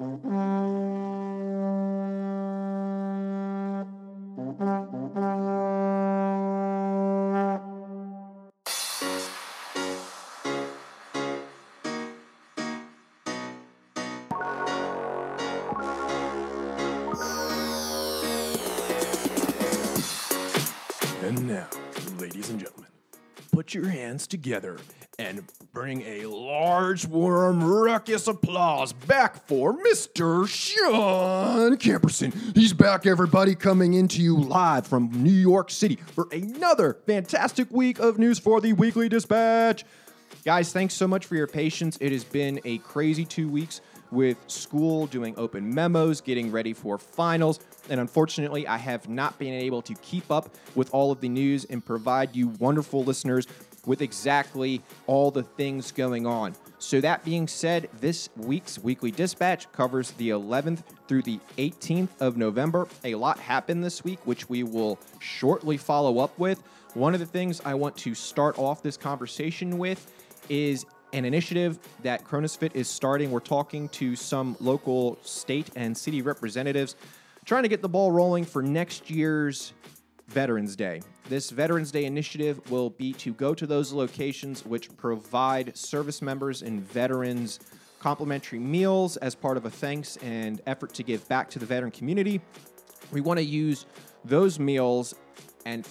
And now, ladies and gentlemen, put your hands together and bring a large, warm, ruckus applause back for Mr. Sean Camperson. He's back, everybody, coming into you live from New York City for another fantastic week of news for the Weekly Dispatch. Guys, thanks so much for your patience. It has been a crazy two weeks with school, doing open memos, getting ready for finals. And unfortunately, I have not been able to keep up with all of the news and provide you wonderful listeners with exactly all the things going on. So, that being said, this week's weekly dispatch covers the 11th through the 18th of November. A lot happened this week, which we will shortly follow up with. One of the things I want to start off this conversation with is an initiative that Chronosfit is starting. We're talking to some local state and city representatives, trying to get the ball rolling for next year's Veterans Day. This Veterans Day initiative will be to go to those locations which provide service members and veterans complimentary meals as part of a thanks and effort to give back to the veteran community. We want to use those meals and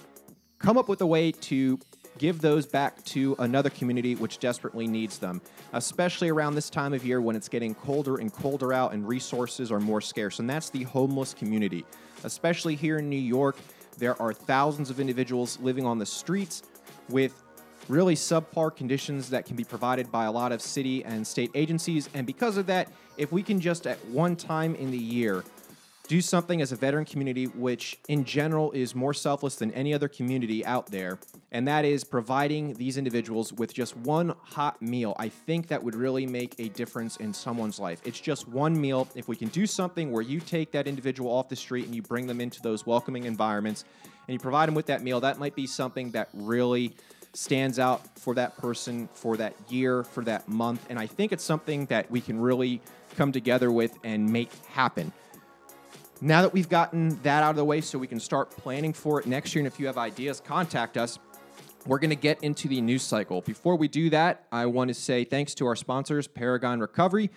come up with a way to give those back to another community which desperately needs them, especially around this time of year when it's getting colder and colder out and resources are more scarce. And that's the homeless community. Especially here in New York, there are thousands of individuals living on the streets with really subpar conditions that can be provided by a lot of city and state agencies. And because of that, if we can just at one time in the year do something as a veteran community, which in general is more selfless than any other community out there, and that is providing these individuals with just one hot meal. I think that would really make a difference in someone's life. It's just one meal. If we can do something where you take that individual off the street and you bring them into those welcoming environments and you provide them with that meal, that might be something that really stands out for that person for that year, for that month. And I think it's something that we can really come together with and make happen. Now that we've gotten that out of the way, so we can start planning for it next year, and if you have ideas, contact us. We're going to get into the news cycle. Before we do that, I want to say thanks to our sponsors, Paragon Recovery.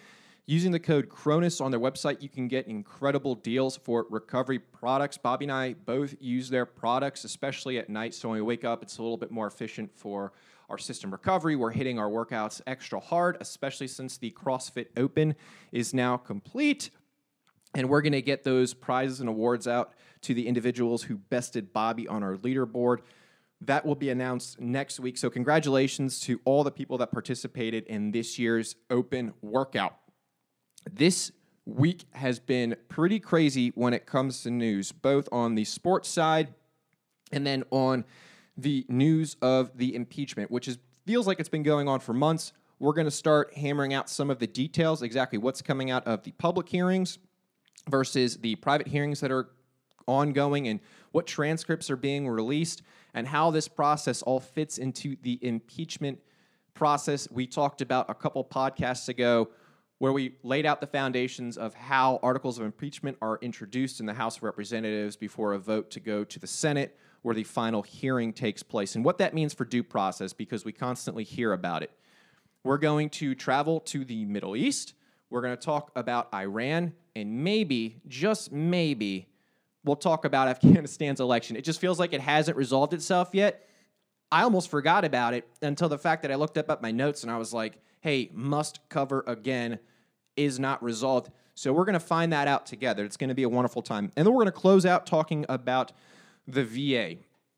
Using the code CRONUS on their website, you can get incredible deals for recovery products. Bobby and I both use their products, especially at night. So when we wake up, it's a little bit more efficient for our system recovery. We're hitting our workouts extra hard, especially since the CrossFit Open is now complete. And we're going to get those prizes and awards out to the individuals who bested Bobby on our leaderboard. That will be announced next week. So, congratulations to all the people that participated in this year's open workout. This week has been pretty crazy when it comes to news, both on the sports side and then on the news of the impeachment, which is feels like it's been going on for months. We're going to start hammering out some of the details, exactly what's coming out of the public hearings versus the private hearings that are ongoing and what transcripts are being released and how this process all fits into the impeachment process. We talked about a couple podcasts ago where we laid out the foundations of how articles of impeachment are introduced in the House of Representatives before a vote to go to the Senate where the final hearing takes place and what that means for due process because we constantly hear about it. We're going to travel to the Middle East. We're going to talk about Iran and maybe, just maybe, we'll talk about Afghanistan's election. It just feels like it hasn't resolved itself yet. I almost forgot about it until the fact that I looked up at my notes and I was like, hey, must cover again is not resolved. So we're going to find that out together. It's going to be a wonderful time. And then we're going to close out talking about the VA.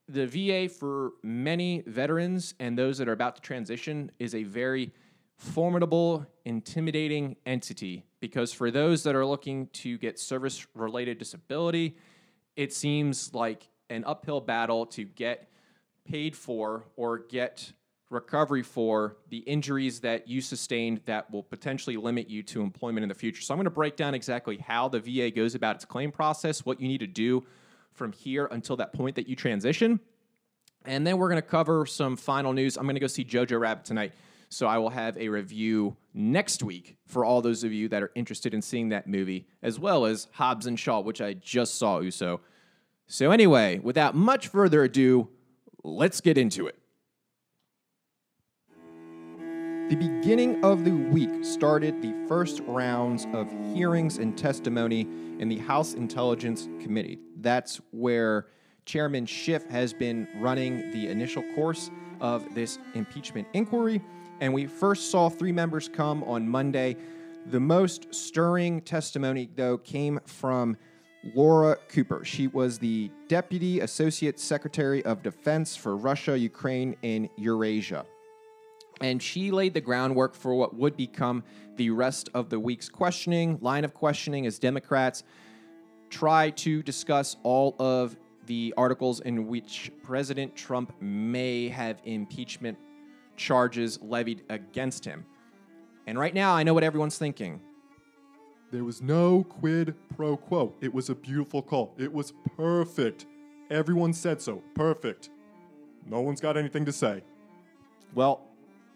The VA, for many veterans and those that are about to transition, is a very formidable, intimidating entity because for those that are looking to get service related disability, it seems like an uphill battle to get paid for or get recovery for the injuries that you sustained that will potentially limit you to employment in the future. So I'm going to break down exactly how the VA goes about its claim process, what you need to do from here until that point that you transition. And then we're going to cover some final news. I'm going to go see Jojo Rabbit tonight. So I will have a review next week for all those of you that are interested in seeing that movie, as well as Hobbs and Shaw, which I just saw, Uso. So, anyway, without much further ado, let's get into it. The beginning of the week started the first rounds of hearings and testimony in the House Intelligence Committee. That's where Chairman Schiff has been running the initial course of this impeachment inquiry. And we first saw three members come on Monday. The most stirring testimony, though, came from Laura Cooper. She was the Deputy Associate Secretary of Defense for Russia, Ukraine, and Eurasia. And she laid the groundwork for what would become the rest of the week's questioning, line of questioning, as Democrats try to discuss all of the articles in which President Trump may have impeachment charges levied against him. And right now, I know what everyone's thinking. There was no quid pro quo. It was a beautiful call. It was perfect. Everyone said so. Perfect. No one's got anything to say. Well,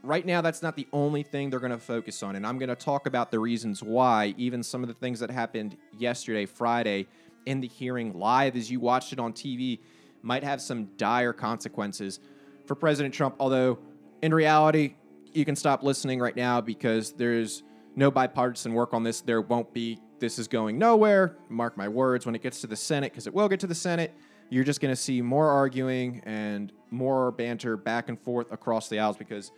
right now, that's not the only thing they're going to focus on. And I'm going to talk about the reasons why, even some of the things that happened yesterday, Friday, in the hearing live as you watched it on TV, might have some dire consequences for President Trump. Although, in reality, you can stop listening right now because there's no bipartisan work on this. There won't be. This is going nowhere. Mark my words. When it gets to the Senate, because it will get to the Senate, you're just going to see more arguing and more banter back and forth across the aisles because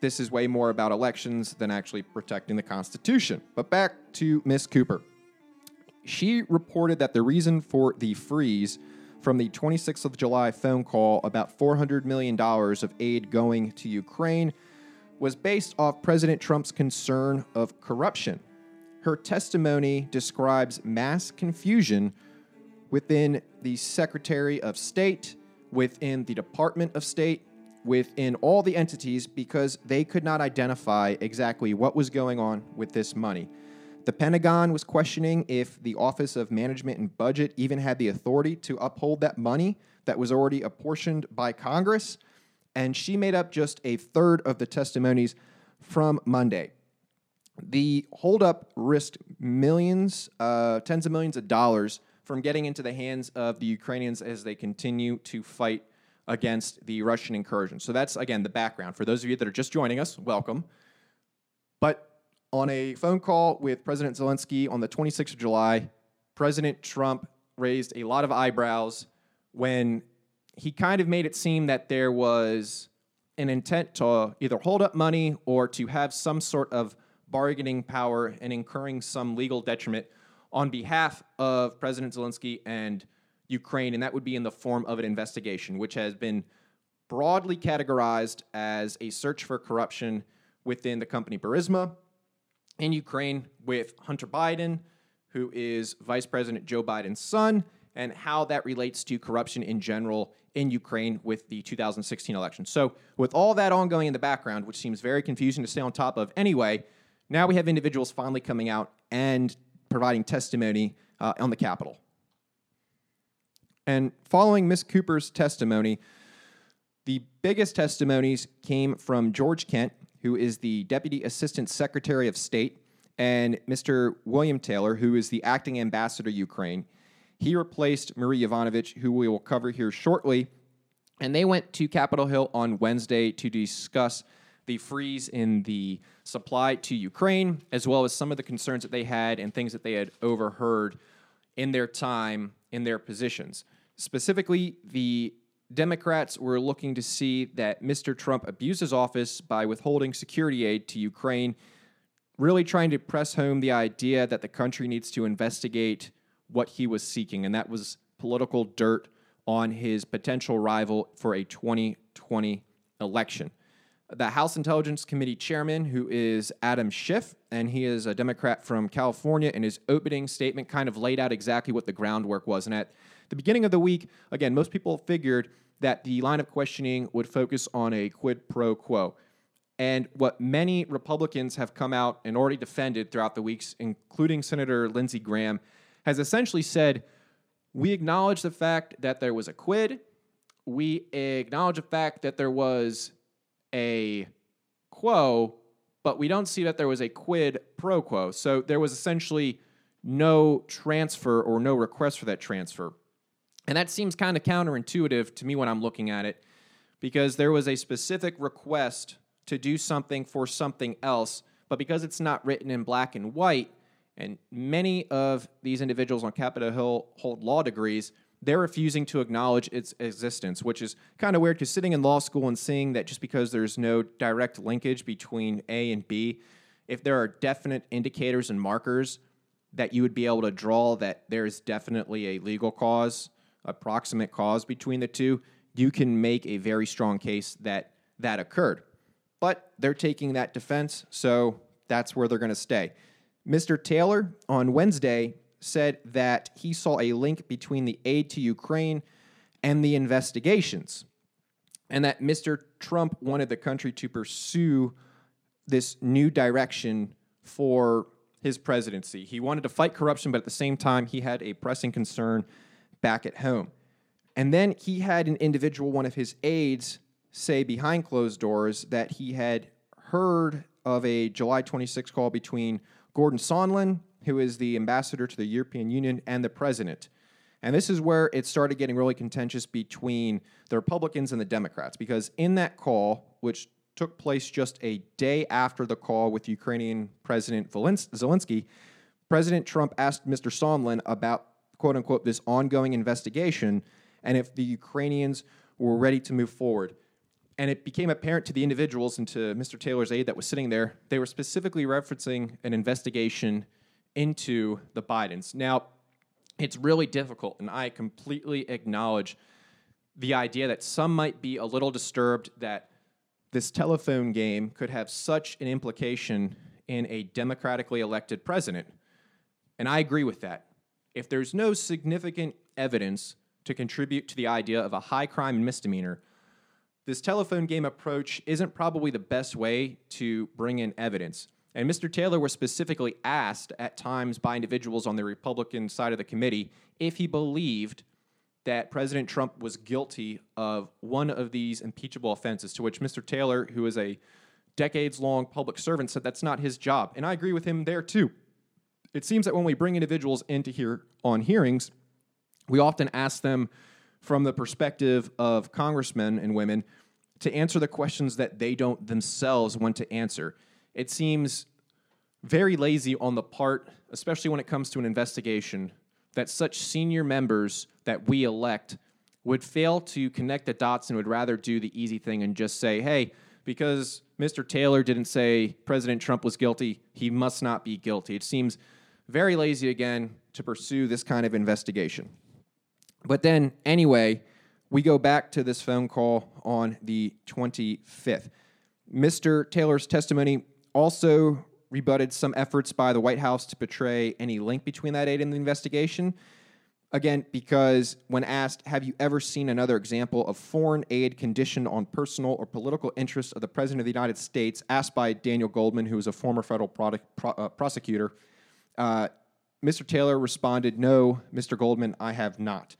this is way more about elections than actually protecting the Constitution. But back to Miss Cooper. She reported that the reason for the freeze from the 26th of July phone call about $400 million of aid going to Ukraine was based off President Trump's concern of corruption. Her testimony describes mass confusion within the Secretary of State, within the Department of State, within all the entities because they could not identify exactly what was going on with this money. The Pentagon was questioning if the Office of Management and Budget even had the authority to uphold that money that was already apportioned by Congress. And she made up just a third of the testimonies from Monday. The holdup risked millions, uh, tens of millions of dollars from getting into the hands of the Ukrainians as they continue to fight against the Russian incursion. So that's, again, the background. For those of you that are just joining us, welcome. But on a phone call with President Zelensky on the 26th of July, President Trump raised a lot of eyebrows when he kind of made it seem that there was an intent to either hold up money or to have some sort of bargaining power and incurring some legal detriment on behalf of President Zelensky and Ukraine, and that would be in the form of an investigation, which has been broadly categorized as a search for corruption within the company Burisma in Ukraine with Hunter Biden, who is Vice President Joe Biden's son, and how that relates to corruption in general in Ukraine with the 2016 election. So, with all that ongoing in the background, which seems very confusing to stay on top of anyway, now we have individuals finally coming out and providing testimony uh, on the Capitol. And following Miss Cooper's testimony, the biggest testimonies came from George Kent, who is the Deputy Assistant Secretary of State, and Mr. William Taylor, who is the acting ambassador to Ukraine. He replaced Marie Yovanovitch, who we will cover here shortly. And they went to Capitol Hill on Wednesday to discuss the freeze in the supply to Ukraine, as well as some of the concerns that they had and things that they had overheard in their time in their positions. Specifically, the Democrats were looking to see that Mr. Trump abused his office by withholding security aid to Ukraine, really trying to press home the idea that the country needs to investigate what he was seeking, and that was political dirt on his potential rival for a 2020 election. The House Intelligence Committee chairman, who is Adam Schiff, and he is a Democrat from California, in his opening statement kind of laid out exactly what the groundwork was. And at the beginning of the week, again, most people figured that the line of questioning would focus on a quid pro quo. And what many Republicans have come out and already defended throughout the weeks, including Senator Lindsey Graham, has essentially said we acknowledge the fact that there was a quid. We acknowledge the fact that there was a quo, but we don't see that there was a quid pro quo. So there was essentially no transfer or no request for that transfer. And that seems kind of counterintuitive to me when I'm looking at it because there was a specific request to do something for something else, but because it's not written in black and white, and many of these individuals on Capitol Hill hold law degrees, they're refusing to acknowledge its existence, which is kind of weird because sitting in law school and seeing that just because there's no direct linkage between A and B, if there are definite indicators and markers that you would be able to draw that there's definitely a legal cause, a proximate cause between the two, you can make a very strong case that that occurred. But they're taking that defense, so that's where they're going to stay. Mr. Taylor on Wednesday said that he saw a link between the aid to Ukraine and the investigations, and that Mr. Trump wanted the country to pursue this new direction for his presidency. He wanted to fight corruption, but at the same time, he had a pressing concern back at home. And then he had an individual, one of his aides, say behind closed doors that he had heard of a July 26 call between Gordon Sondland, who is the ambassador to the European Union, and the president. And this is where it started getting really contentious between the Republicans and the Democrats, because in that call, which took place just a day after the call with Ukrainian President Zelensky, President Trump asked Mr. Sondland about, quote unquote, this ongoing investigation and if the Ukrainians were ready to move forward. And it became apparent to the individuals and to Mr. Taylor's aide that was sitting there, they were specifically referencing an investigation into the Bidens. Now, it's really difficult, and I completely acknowledge the idea that some might be a little disturbed that this telephone game could have such an implication in a democratically elected president. And I agree with that. If there's no significant evidence to contribute to the idea of a high crime and misdemeanor, this telephone game approach isn't probably the best way to bring in evidence. And Mr. Taylor was specifically asked at times by individuals on the Republican side of the committee if he believed that President Trump was guilty of one of these impeachable offenses, to which Mr. Taylor, who is a decades long public servant, said that's not his job. And I agree with him there too. It seems that when we bring individuals into here on hearings, we often ask them from the perspective of congressmen and women to answer the questions that they don't themselves want to answer. It seems very lazy on the part, especially when it comes to an investigation, that such senior members that we elect would fail to connect the dots and would rather do the easy thing and just say, hey, because Mr. Taylor didn't say President Trump was guilty, he must not be guilty. It seems very lazy again to pursue this kind of investigation. But then, anyway, we go back to this phone call on the 25th. Mr. Taylor's testimony also rebutted some efforts by the White House to portray any link between that aid and the investigation. Again, because when asked, have you ever seen another example of foreign aid conditioned on personal or political interests of the President of the United States, asked by Daniel Goldman, who is a former federal product, pro, uh, prosecutor, uh, Mr. Taylor responded, No, Mr. Goldman, I have not.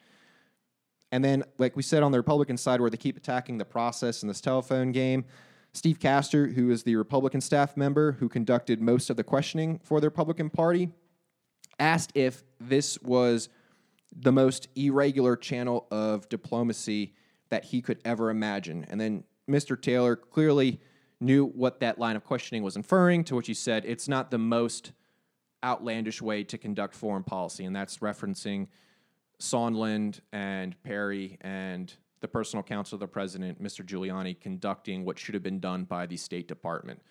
And then, like we said on the Republican side, where they keep attacking the process in this telephone game, Steve Castor, who is the Republican staff member who conducted most of the questioning for the Republican Party, asked if this was the most irregular channel of diplomacy that he could ever imagine. And then Mr. Taylor clearly knew what that line of questioning was inferring, to which he said it's not the most outlandish way to conduct foreign policy. And that's referencing Sondland and Perry and the personal counsel of the president, Mr. Giuliani, conducting what should have been done by the State Department.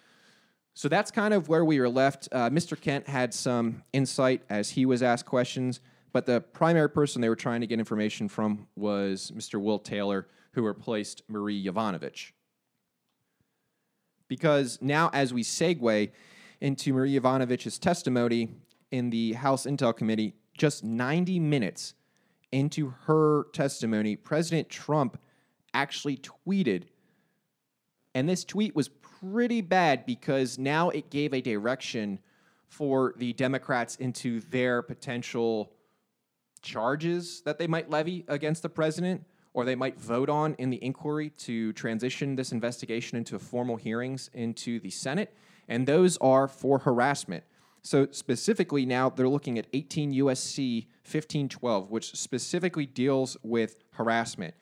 So that's kind of where we were left. Uh, Mr. Kent had some insight as he was asked questions, but the primary person they were trying to get information from was Mr. Will Taylor, who replaced Marie Yovanovitch. Because now, as we segue into Marie Yovanovitch's testimony in the House Intel Committee, just 90 minutes into her testimony, President Trump actually tweeted, and this tweet was pretty bad because now it gave a direction for the Democrats into their potential charges that they might levy against the president or they might vote on in the inquiry to transition this investigation into formal hearings into the Senate, and those are for harassment. So specifically now they're looking at 18 USC 1512, which specifically deals with harassment.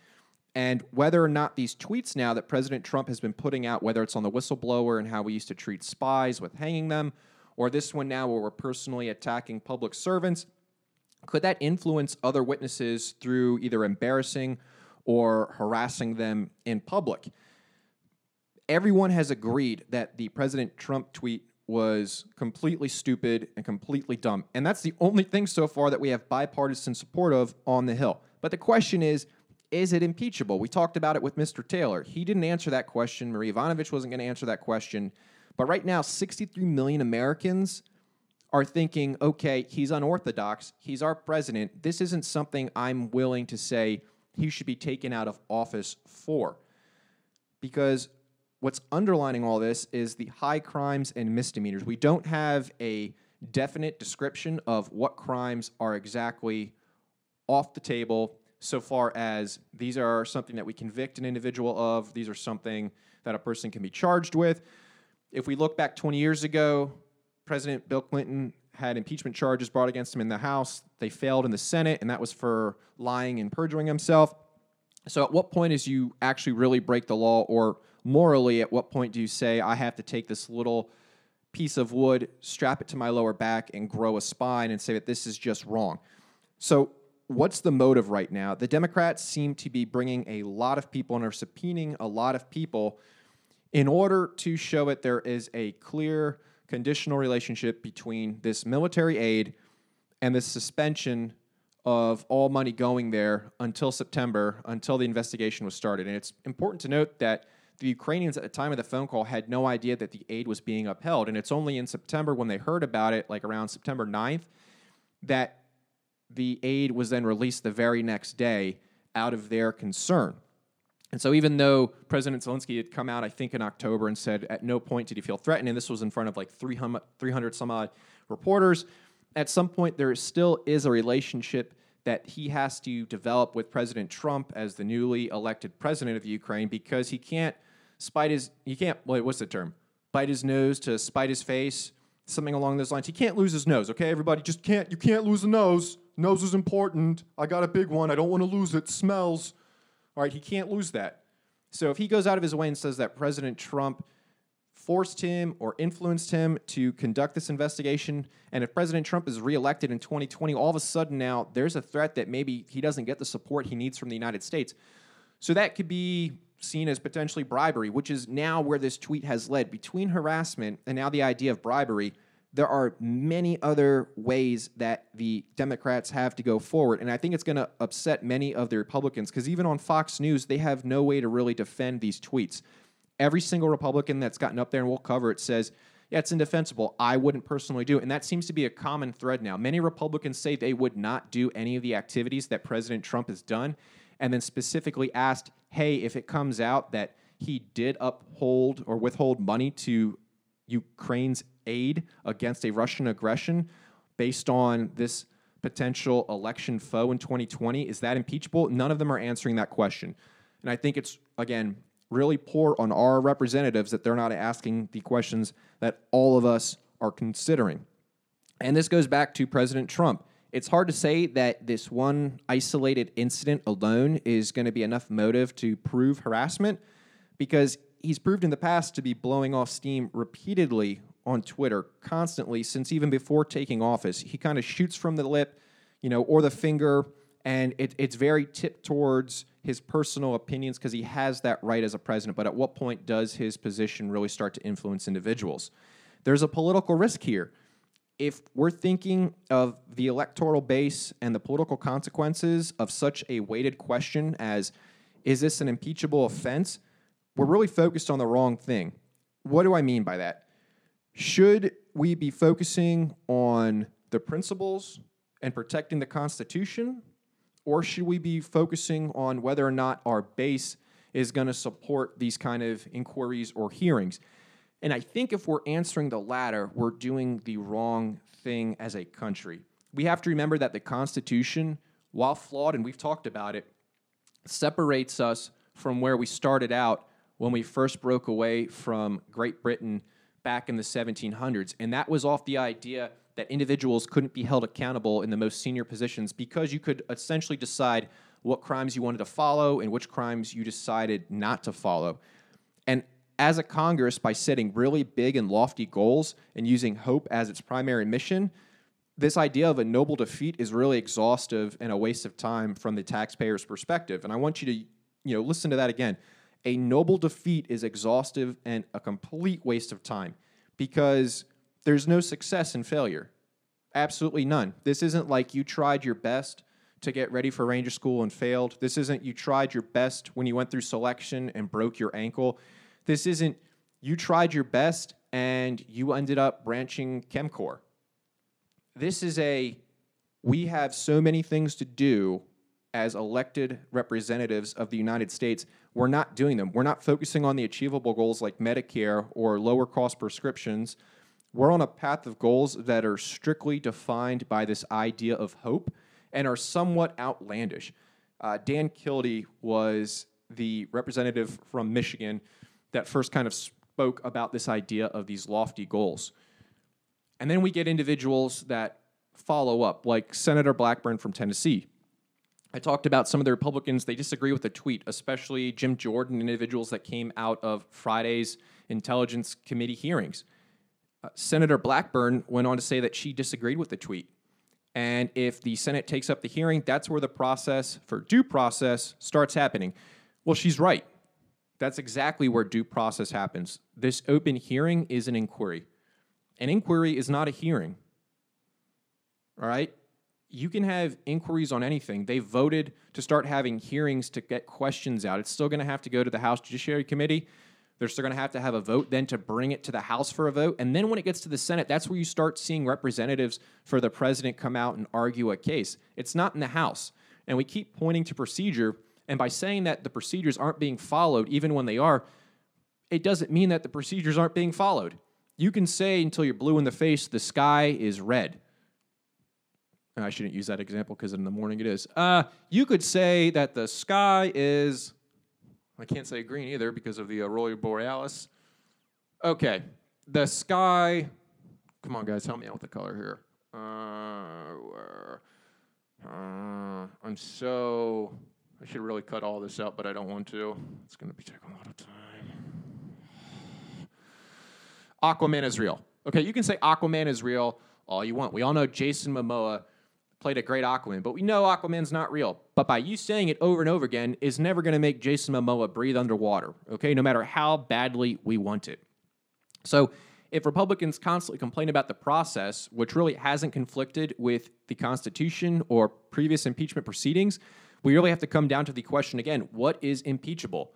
And whether or not these tweets now that President Trump has been putting out, whether it's on the whistleblower and how we used to treat spies with hanging them, or this one now where we're personally attacking public servants, could that influence other witnesses through either embarrassing or harassing them in public? Everyone has agreed that the President Trump tweet was completely stupid and completely dumb. And that's the only thing so far that we have bipartisan support of on the Hill. But the question is, is it impeachable? We talked about it with Mr. Taylor. He didn't answer that question. Marie Yovanovitch wasn't going to answer that question. But right now, 63 million Americans are thinking, okay, he's unorthodox. He's our president. This isn't something I'm willing to say he should be taken out of office for. Because what's underlining all this is the high crimes and misdemeanors. We don't have a definite description of what crimes are exactly off the table so far as these are something that we convict an individual of, these are something that a person can be charged with. If we look back 20 years ago, President Bill Clinton had impeachment charges brought against him in the House. They failed in the Senate, and that was for lying and perjuring himself. So, at what point is you actually really break the law, or morally, at what point do you say, I have to take this little piece of wood, strap it to my lower back, and grow a spine and say that this is just wrong? So, what's the motive right now? The Democrats seem to be bringing a lot of people and are subpoenaing a lot of people in order to show it there is a clear conditional relationship between this military aid and the suspension of all money going there until September, until the investigation was started. And it's important to note that the Ukrainians at the time of the phone call had no idea that the aid was being upheld. And it's only in September when they heard about it, like around September 9th, that the aid was then released the very next day out of their concern. And so, even though President Zelensky had come out, I think in October, and said at no point did he feel threatened, and this was in front of like 300, 300 some odd reporters, at some point there still is a relationship that he has to develop with President Trump as the newly elected president of Ukraine because he can't spite his, he can't, wait, what's the term? Bite his nose to spite his face, something along those lines. He can't lose his nose, okay? Everybody just can't, you can't lose a nose. Nose is important. I got a big one. I don't want to lose it. Smells. All right, he can't lose that. So if he goes out of his way and says that President Trump forced him or influenced him to conduct this investigation, and if President Trump is reelected in 2020, all of a sudden now there's a threat that maybe he doesn't get the support he needs from the United States. So that could be seen as potentially bribery, which is now where this tweet has led. Between harassment and now the idea of bribery, there are many other ways that the Democrats have to go forward. And I think it's going to upset many of the Republicans because even on Fox News, they have no way to really defend these tweets. Every single Republican that's gotten up there and we'll cover it says, yeah, it's indefensible. I wouldn't personally do it. And that seems to be a common thread now. Many Republicans say they would not do any of the activities that President Trump has done, and then specifically asked, hey, if it comes out that he did uphold or withhold money to Ukraine's aid against a Russian aggression based on this potential election foe in 2020? Is that impeachable? None of them are answering that question. And I think it's, again, really poor on our representatives that they're not asking the questions that all of us are considering. And this goes back to President Trump. It's hard to say that this one isolated incident alone is going to be enough motive to prove harassment because he's proved in the past to be blowing off steam repeatedly on Twitter constantly since even before taking office. He kind of shoots from the lip, you know, or the finger, and it, it's very tipped towards his personal opinions because he has that right as a president. But at what point does his position really start to influence individuals? There's a political risk here. If we're thinking of the electoral base and the political consequences of such a weighted question as is this an impeachable offense? We're really focused on the wrong thing. What do I mean by that? Should we be focusing on the principles and protecting the Constitution? Or should we be focusing on whether or not our base is going to support these kind of inquiries or hearings? And I think if we're answering the latter, we're doing the wrong thing as a country. We have to remember that the Constitution, while flawed, and we've talked about it, separates us from where we started out when we first broke away from Great Britain back in the 1700s. And that was off the idea that individuals couldn't be held accountable in the most senior positions because you could essentially decide what crimes you wanted to follow and which crimes you decided not to follow. As a Congress, by setting really big and lofty goals and using hope as its primary mission, this idea of a noble defeat is really exhaustive and a waste of time from the taxpayer's perspective. And I want you to, you know, listen to that again. A noble defeat is exhaustive and a complete waste of time because there's no success in failure. Absolutely none. This isn't like you tried your best to get ready for Ranger School and failed. This isn't you tried your best when you went through selection and broke your ankle. This isn't you tried your best and you ended up branching Chem Corps. This is a we have so many things to do as elected representatives of the United States. We're not doing them. We're not focusing on the achievable goals like Medicare or lower cost prescriptions. We're on a path of goals that are strictly defined by this idea of hope and are somewhat outlandish. Uh, Dan Kildee was the representative from Michigan that first kind of spoke about this idea of these lofty goals. And then we get individuals that follow up, like Senator Blackburn from Tennessee. I talked about some of the Republicans, they disagree with the tweet, especially Jim Jordan, individuals that came out of Friday's Intelligence Committee hearings. Uh, Senator Blackburn went on to say that she disagreed with the tweet. And if the Senate takes up the hearing, that's where the process for due process starts happening. Well, she's right. That's exactly where due process happens. This open hearing is an inquiry. An inquiry is not a hearing. All right? You can have inquiries on anything. They voted to start having hearings to get questions out. It's still going to have to go to the House Judiciary Committee. They're still going to have to have a vote then to bring it to the House for a vote. And then when it gets to the Senate, that's where you start seeing representatives for the president come out and argue a case. It's not in the House. And we keep pointing to procedure. And by saying that the procedures aren't being followed, even when they are, it doesn't mean that the procedures aren't being followed. You can say until you're blue in the face, the sky is red. I shouldn't use that example because in the morning it is. Uh, you could say that the sky is I can't say green either because of the aurora borealis. Okay, the sky. Come on, guys, help me out with the color here. Uh, uh, I'm so. I should really cut all this out, but I don't want to. It's going to be taking a lot of time. Aquaman is real. Okay, you can say Aquaman is real all you want. We all know Jason Momoa played a great Aquaman, but we know Aquaman's not real. But by you saying it over and over again is never going to make Jason Momoa breathe underwater, okay? No matter how badly we want it. So if Republicans constantly complain about the process, which really hasn't conflicted with the Constitution or previous impeachment proceedings, we really have to come down to the question again what is impeachable?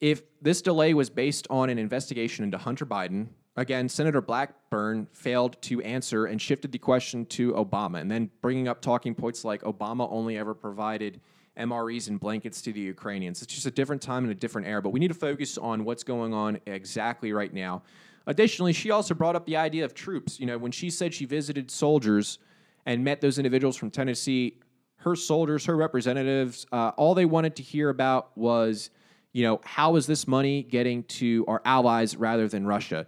If this delay was based on an investigation into Hunter Biden, again, Senator Blackburn failed to answer and shifted the question to Obama, and then bringing up talking points like Obama only ever provided MREs and blankets to the Ukrainians. It's just a different time and a different era, but we need to focus on what's going on exactly right now. Additionally, she also brought up the idea of troops. You know, when she said she visited soldiers and met those individuals from Tennessee, her soldiers, her representatives, uh, all they wanted to hear about was, you know, how is this money getting to our allies rather than Russia?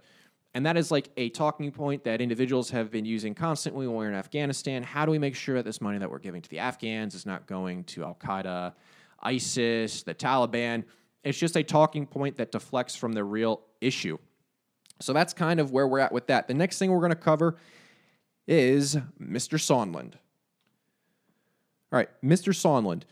And that is like a talking point that individuals have been using constantly when we're in Afghanistan. How do we make sure that this money that we're giving to the Afghans is not going to Al Qaeda, ISIS, the Taliban? It's just a talking point that deflects from the real issue. So that's kind of where we're at with that. The next thing we're going to cover is Mr. Sondland. All right, Mr. Sondland.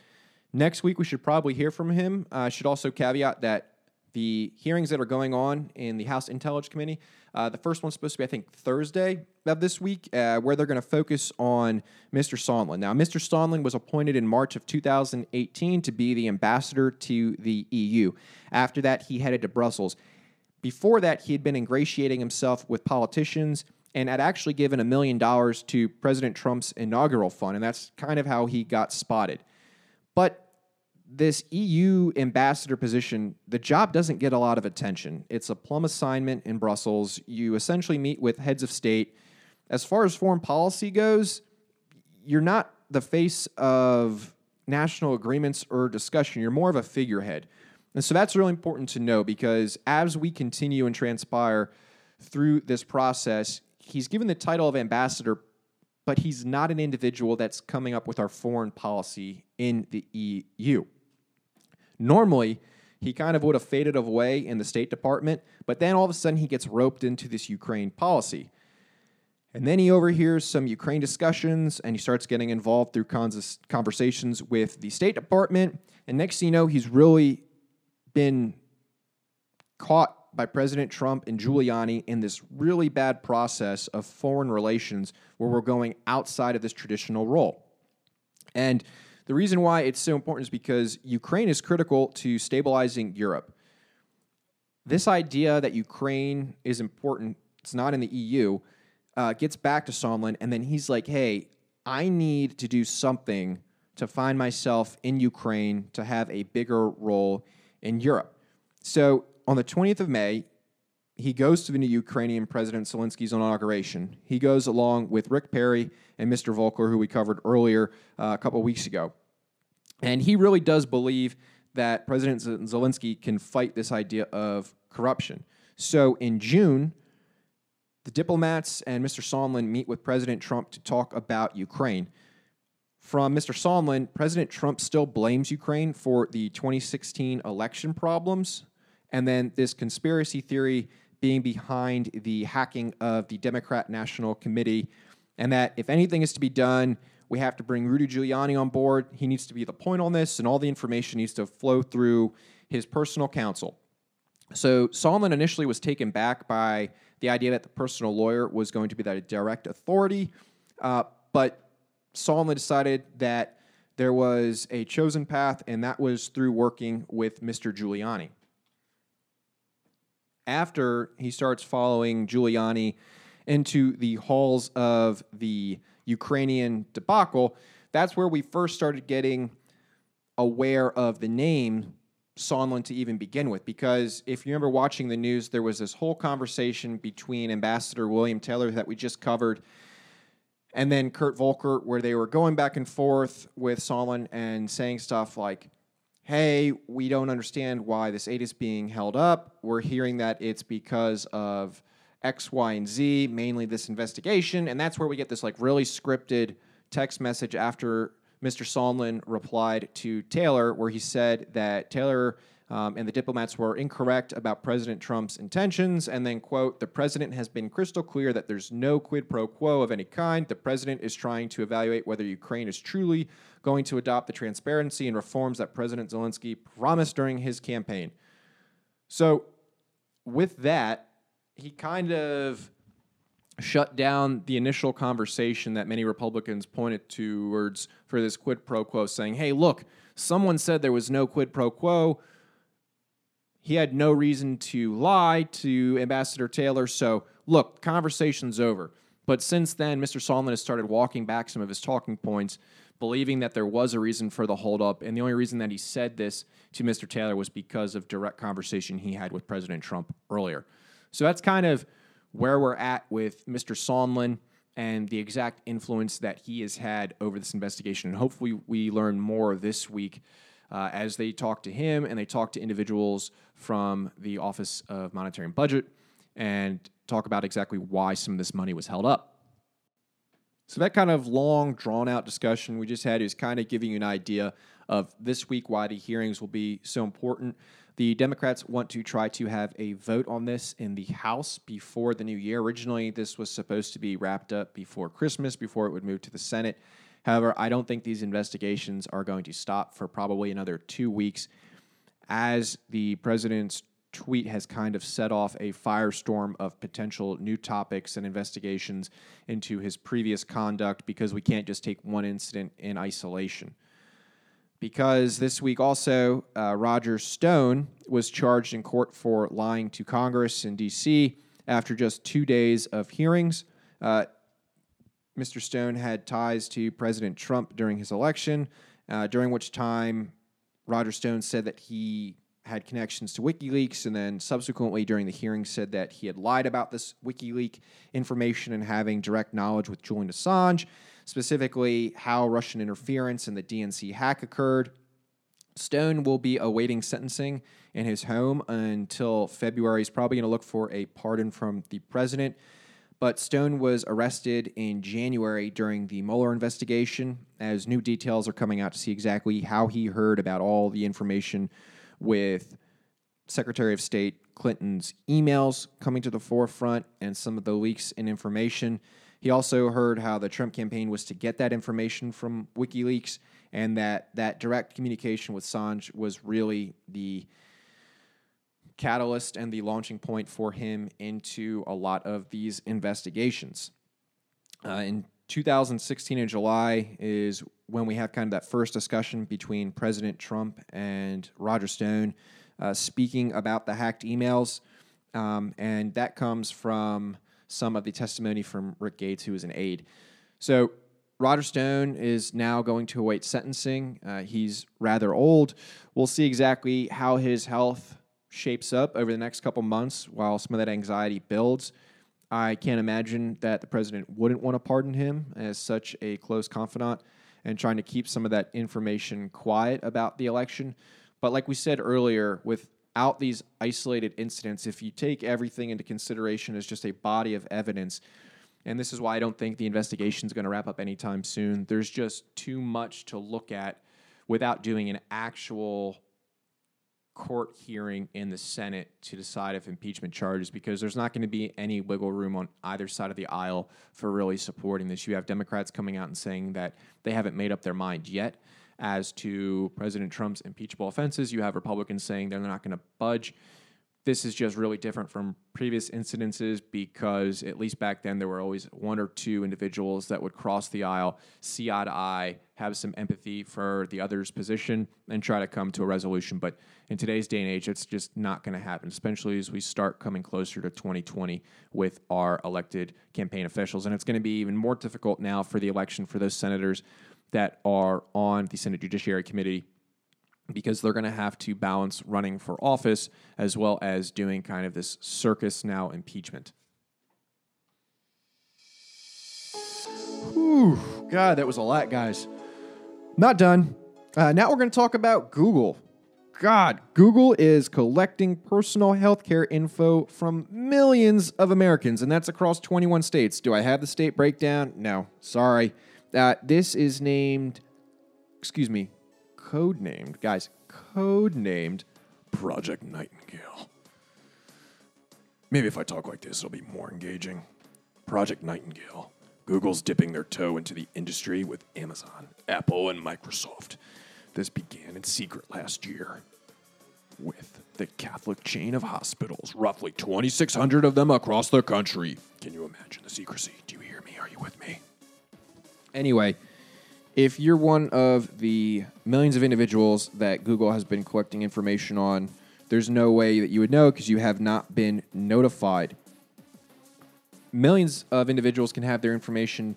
Next week, we should probably hear from him. I uh, should also caveat that the hearings that are going on in the House Intelligence Committee. Uh, the first one's supposed to be, I think, Thursday of this week, uh, where they're going to focus on Mr. Sondland. Now, Mr. Sondland was appointed in March of 2018 to be the ambassador to the EU. After that, he headed to Brussels. Before that, he had been ingratiating himself with politicians and had actually given a million dollars to President Trump's inaugural fund, and that's kind of how he got spotted. But this EU ambassador position, the job doesn't get a lot of attention. It's a plum assignment in Brussels. You essentially meet with heads of state. As far as foreign policy goes, you're not the face of national agreements or discussion. You're more of a figurehead. And so that's really important to know because as we continue and transpire through this process, he's given the title of ambassador, but he's not an individual that's coming up with our foreign policy in the EU. Normally, he kind of would have faded away in the State Department, but then all of a sudden he gets roped into this Ukraine policy. And then he overhears some Ukraine discussions and he starts getting involved through conversations with the State Department. And next thing you know, he's really been caught by President Trump and Giuliani in this really bad process of foreign relations where we're going outside of this traditional role. And the reason why it's so important is because Ukraine is critical to stabilizing Europe. This idea that Ukraine is important, it's not in the EU, uh, gets back to Sondland, and then he's like, hey, I need to do something to find myself in Ukraine to have a bigger role in Europe. So on the 20th of May, he goes to the new Ukrainian President Zelensky's inauguration. He goes along with Rick Perry and Mr. Volker, who we covered earlier uh, a couple weeks ago. And he really does believe that President Zelensky can fight this idea of corruption. So in June, the diplomats and Mr. Sondland meet with President Trump to talk about Ukraine. From Mr. Sondland, President Trump still blames Ukraine for the 2016 election problems, and then this conspiracy theory being behind the hacking of the Democrat National Committee, and that if anything is to be done, we have to bring Rudy Giuliani on board. He needs to be the point on this, and all the information needs to flow through his personal counsel. So Sondland initially was taken back by the idea that the personal lawyer was going to be that direct authority, uh, but Sondland decided that there was a chosen path, and that was through working with Mr. Giuliani. After he starts following Giuliani into the halls of the Ukrainian debacle, that's where we first started getting aware of the name Sondland to even begin with. Because if you remember watching the news, there was this whole conversation between Ambassador William Taylor that we just covered and then Kurt Volker, where they were going back and forth with Sondland and saying stuff like, hey, we don't understand why this aid is being held up. We're hearing that it's because of X, Y, and Z, mainly this investigation. And that's where we get this like really scripted text message after Mr. Sondland replied to Taylor, where he said that Taylor um, and the diplomats were incorrect about President Trump's intentions. And then, quote, the president has been crystal clear that there's no quid pro quo of any kind. The president is trying to evaluate whether Ukraine is truly going to adopt the transparency and reforms that President Zelensky promised during his campaign. So, with that, he kind of shut down the initial conversation that many Republicans pointed towards for this quid pro quo, saying, hey, look, someone said there was no quid pro quo. He had no reason to lie to Ambassador Taylor. So, look, conversation's over. But since then, Mr. Sondland has started walking back some of his talking points, believing that there was a reason for the holdup. And the only reason that he said this to Mr. Taylor was because of direct conversation he had with President Trump earlier. So that's kind of where we're at with Mr. Sondland and the exact influence that he has had over this investigation. And hopefully, we learn more this week uh, as they talk to him and they talk to individuals from the Office of Monetary and Budget and talk about exactly why some of this money was held up. So, that kind of long, drawn out discussion we just had is kind of giving you an idea of this week why the hearings will be so important. The Democrats want to try to have a vote on this in the House before the new year. Originally, this was supposed to be wrapped up before Christmas, before it would move to the Senate. However, I don't think these investigations are going to stop for probably another two weeks as the president's tweet has kind of set off a firestorm of potential new topics and investigations into his previous conduct because we can't just take one incident in isolation because this week also uh, Roger Stone was charged in court for lying to Congress in D.C. after just two days of hearings. Uh, Mr. Stone had ties to President Trump during his election, uh, during which time Roger Stone said that he had connections to WikiLeaks, and then subsequently during the hearing said that he had lied about this WikiLeaks information and having direct knowledge with Julian Assange, specifically how Russian interference in the DNC hack occurred. Stone will be awaiting sentencing in his home until February. He's probably going to look for a pardon from the president. But Stone was arrested in January during the Mueller investigation, as new details are coming out to see exactly how he heard about all the information with Secretary of State Clinton's emails coming to the forefront and some of the leaks in information. He also heard how the Trump campaign was to get that information from WikiLeaks and that that direct communication with Assange was really the catalyst and the launching point for him into a lot of these investigations. Uh, in 2016 in July is when we have kind of that first discussion between President Trump and Roger Stone uh, speaking about the hacked emails. Um, and that comes from some of the testimony from Rick Gates, who is an aide. So Roger Stone is now going to await sentencing. Uh, he's rather old. We'll see exactly how his health shapes up over the next couple months while some of that anxiety builds. I can't imagine that the president wouldn't want to pardon him as such a close confidant and trying to keep some of that information quiet about the election. But like we said earlier, without these isolated incidents, if you take everything into consideration as just a body of evidence, and this is why I don't think the investigation is going to wrap up anytime soon, there's just too much to look at without doing an actual court hearing in the Senate to decide if impeachment charges because there's not going to be any wiggle room on either side of the aisle for really supporting this. You have Democrats coming out and saying that they haven't made up their mind yet as to President Trump's impeachable offenses. You have Republicans saying they're not going to budge. This is just really different from previous incidences because, at least back then, there were always one or two individuals that would cross the aisle, see eye to eye, have some empathy for the other's position, and try to come to a resolution. But in today's day and age, it's just not going to happen, especially as we start coming closer to 2020 with our elected campaign officials. And it's going to be even more difficult now for the election for those senators that are on the Senate Judiciary Committee because they're going to have to balance running for office as well as doing kind of this circus now impeachment. Whew, God, that was a lot, guys. Not done. Uh, now we're going to talk about Google. God, Google is collecting personal healthcare info from millions of Americans, and that's across 21 states. Do I have the state breakdown? No, sorry. Uh, this is named, excuse me, code named, guys, code named Project Nightingale. Maybe if I talk like this, it'll be more engaging. Project Nightingale. Google's dipping their toe into the industry with Amazon, Apple, and Microsoft. This began in secret last year with the Catholic chain of hospitals, roughly 2,600 of them across the country. Can you imagine the secrecy? Do you hear me? Are you with me? Anyway, if you're one of the millions of individuals that Google has been collecting information on, there's no way that you would know because you have not been notified. Millions of individuals can have their information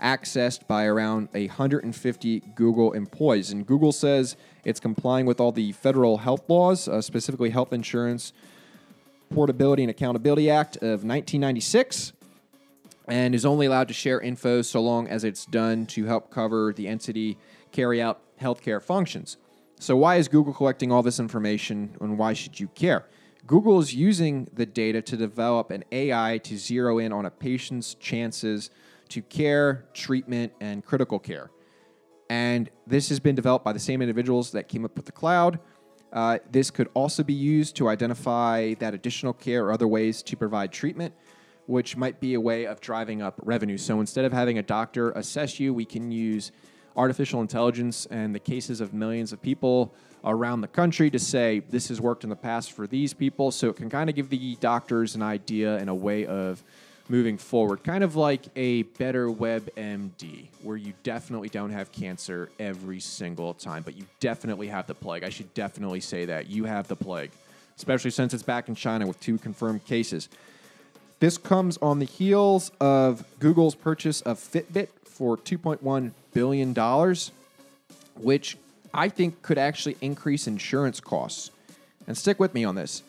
accessed by around 150 Google employees. And Google says it's complying with all the federal health laws, uh, specifically Health Insurance Portability and Accountability Act of 1996 and is only allowed to share info so long as it's done to help cover the entity carry out healthcare functions. So, why is Google collecting all this information and why should you care? Google is using the data to develop an AI to zero in on a patient's chances to care, treatment, and critical care. And this has been developed by the same individuals that came up with the cloud. Uh, this could also be used to identify that additional care or other ways to provide treatment which might be a way of driving up revenue. So instead of having a doctor assess you, we can use artificial intelligence and the cases of millions of people around the country to say this has worked in the past for these people. So it can kind of give the doctors an idea and a way of moving forward, kind of like a better WebMD, where you definitely don't have cancer every single time, but you definitely have the plague. I should definitely say that you have the plague, especially since it's back in China with two confirmed cases. This comes on the heels of Google's purchase of Fitbit for $2.1 billion, which I think could actually increase insurance costs. and stick with me on this.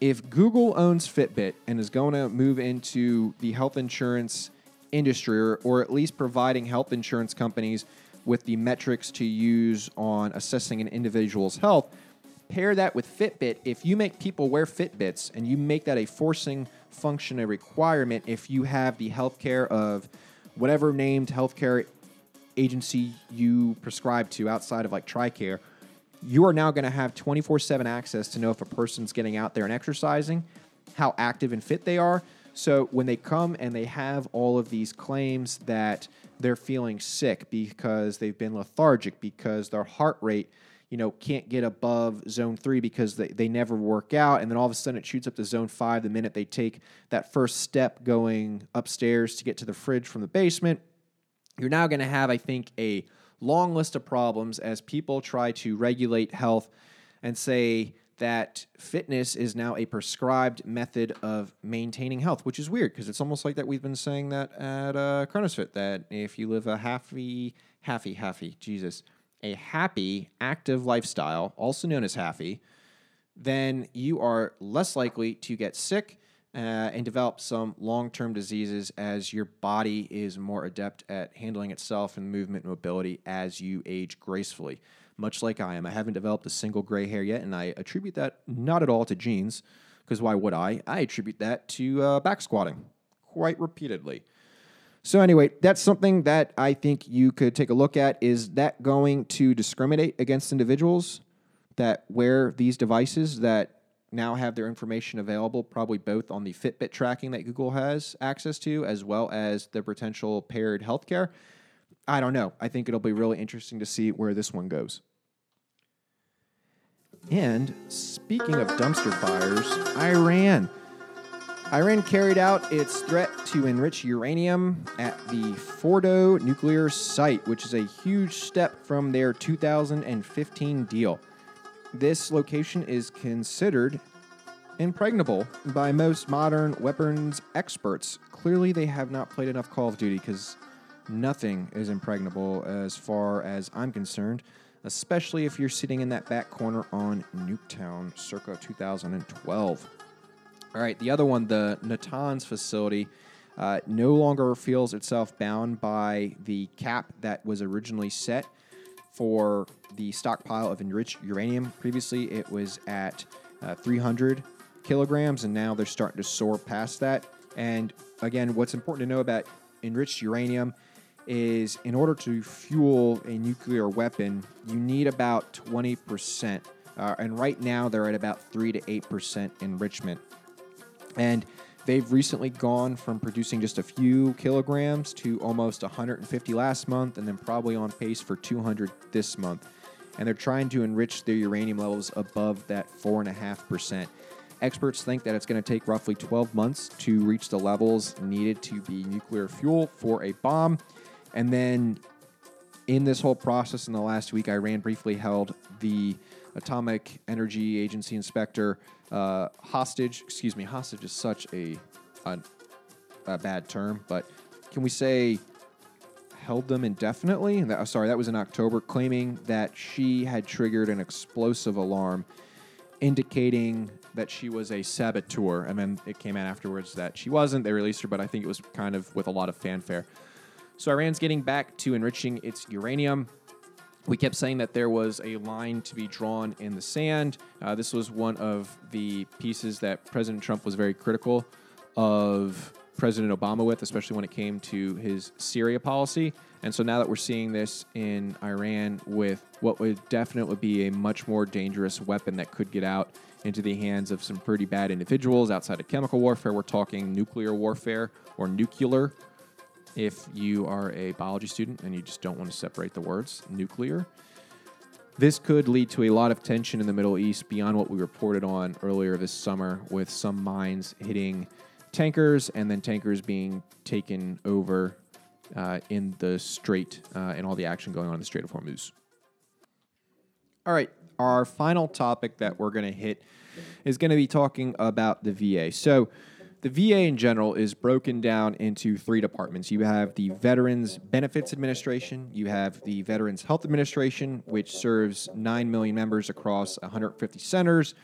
If Google owns Fitbit and is going to move into the health insurance industry, or, or at least providing health insurance companies with the metrics to use on assessing an individual's health, pair that with Fitbit. If you make people wear Fitbits and you make that a forcing function, a requirement, if you have the healthcare of whatever named healthcare agency you prescribe to outside of like TRICARE, you are now going to have 24 7 access to know if a person's getting out there and exercising, how active and fit they are. So when they come and they have all of these claims that they're feeling sick because they've been lethargic, because their heart rate you know, can't get above zone three because they, they never work out. And then all of a sudden it shoots up to zone five the minute they take that first step going upstairs to get to the fridge from the basement. You're now going to have, I think, a long list of problems as people try to regulate health and say that fitness is now a prescribed method of maintaining health, which is weird because it's almost like that we've been saying that at uh, Chronosfit that if you live a happy, happy, happy, Jesus, a happy, active lifestyle, also known as happy, then you are less likely to get sick uh, and develop some long term diseases as your body is more adept at handling itself and movement and mobility as you age gracefully. Much like I am. I haven't developed a single gray hair yet, and I attribute that not at all to genes, because why would I? I attribute that to uh, back squatting quite repeatedly. So anyway, that's something that I think you could take a look at. Is that going to discriminate against individuals that wear these devices that now have their information available, probably both on the Fitbit tracking that Google has access to, as well as the potential paired healthcare? I don't know. I think it'll be really interesting to see where this one goes. And speaking of dumpster fires, Iran. Iran carried out its threat to enrich uranium at the Fordo nuclear site, which is a huge step from their 2015 deal. This location is considered impregnable by most modern weapons experts. Clearly, they have not played enough Call of Duty because nothing is impregnable as far as I'm concerned, especially if you're sitting in that back corner on Nuketown circa 2012. All right, the other one, the Natanz facility, uh, no longer feels itself bound by the cap that was originally set for the stockpile of enriched uranium. Previously, it was at uh, 300 kilograms, and now they're starting to soar past that. And again, what's important to know about enriched uranium is in order to fuel a nuclear weapon, you need about 20%. Uh, and right now, they're at about 3 to 8% enrichment. And they've recently gone from producing just a few kilograms to almost 150 last month, and then probably on pace for 200 this month. And they're trying to enrich their uranium levels above that 4.5%. Experts think that it's going to take roughly 12 months to reach the levels needed to be nuclear fuel for a bomb. And then in this whole process, in the last week, Iran briefly held the Atomic Energy Agency inspector uh, hostage. Excuse me, hostage is such a, a, a bad term, but can we say held them indefinitely? That, sorry, that was in October, claiming that she had triggered an explosive alarm indicating that she was a saboteur. And then it came out afterwards that she wasn't. They released her, but I think it was kind of with a lot of fanfare. So Iran's getting back to enriching its uranium. We kept saying that there was a line to be drawn in the sand. Uh, this was one of the pieces that President Trump was very critical of President Obama with, especially when it came to his Syria policy. And so now that we're seeing this in Iran with what would definitely be a much more dangerous weapon that could get out into the hands of some pretty bad individuals outside of chemical warfare, we're talking nuclear warfare or nuclear if you are a biology student and you just don't want to separate the words, nuclear. This could lead to a lot of tension in the Middle East beyond what we reported on earlier this summer, with some mines hitting tankers and then tankers being taken over uh, in the Strait uh, and all the action going on in the Strait of Hormuz. All right, our final topic that we're going to hit is going to be talking about the VA. So, the VA in general is broken down into three departments. You have the Veterans Benefits Administration, you have the Veterans Health Administration, which serves 9 million members across 150 centers,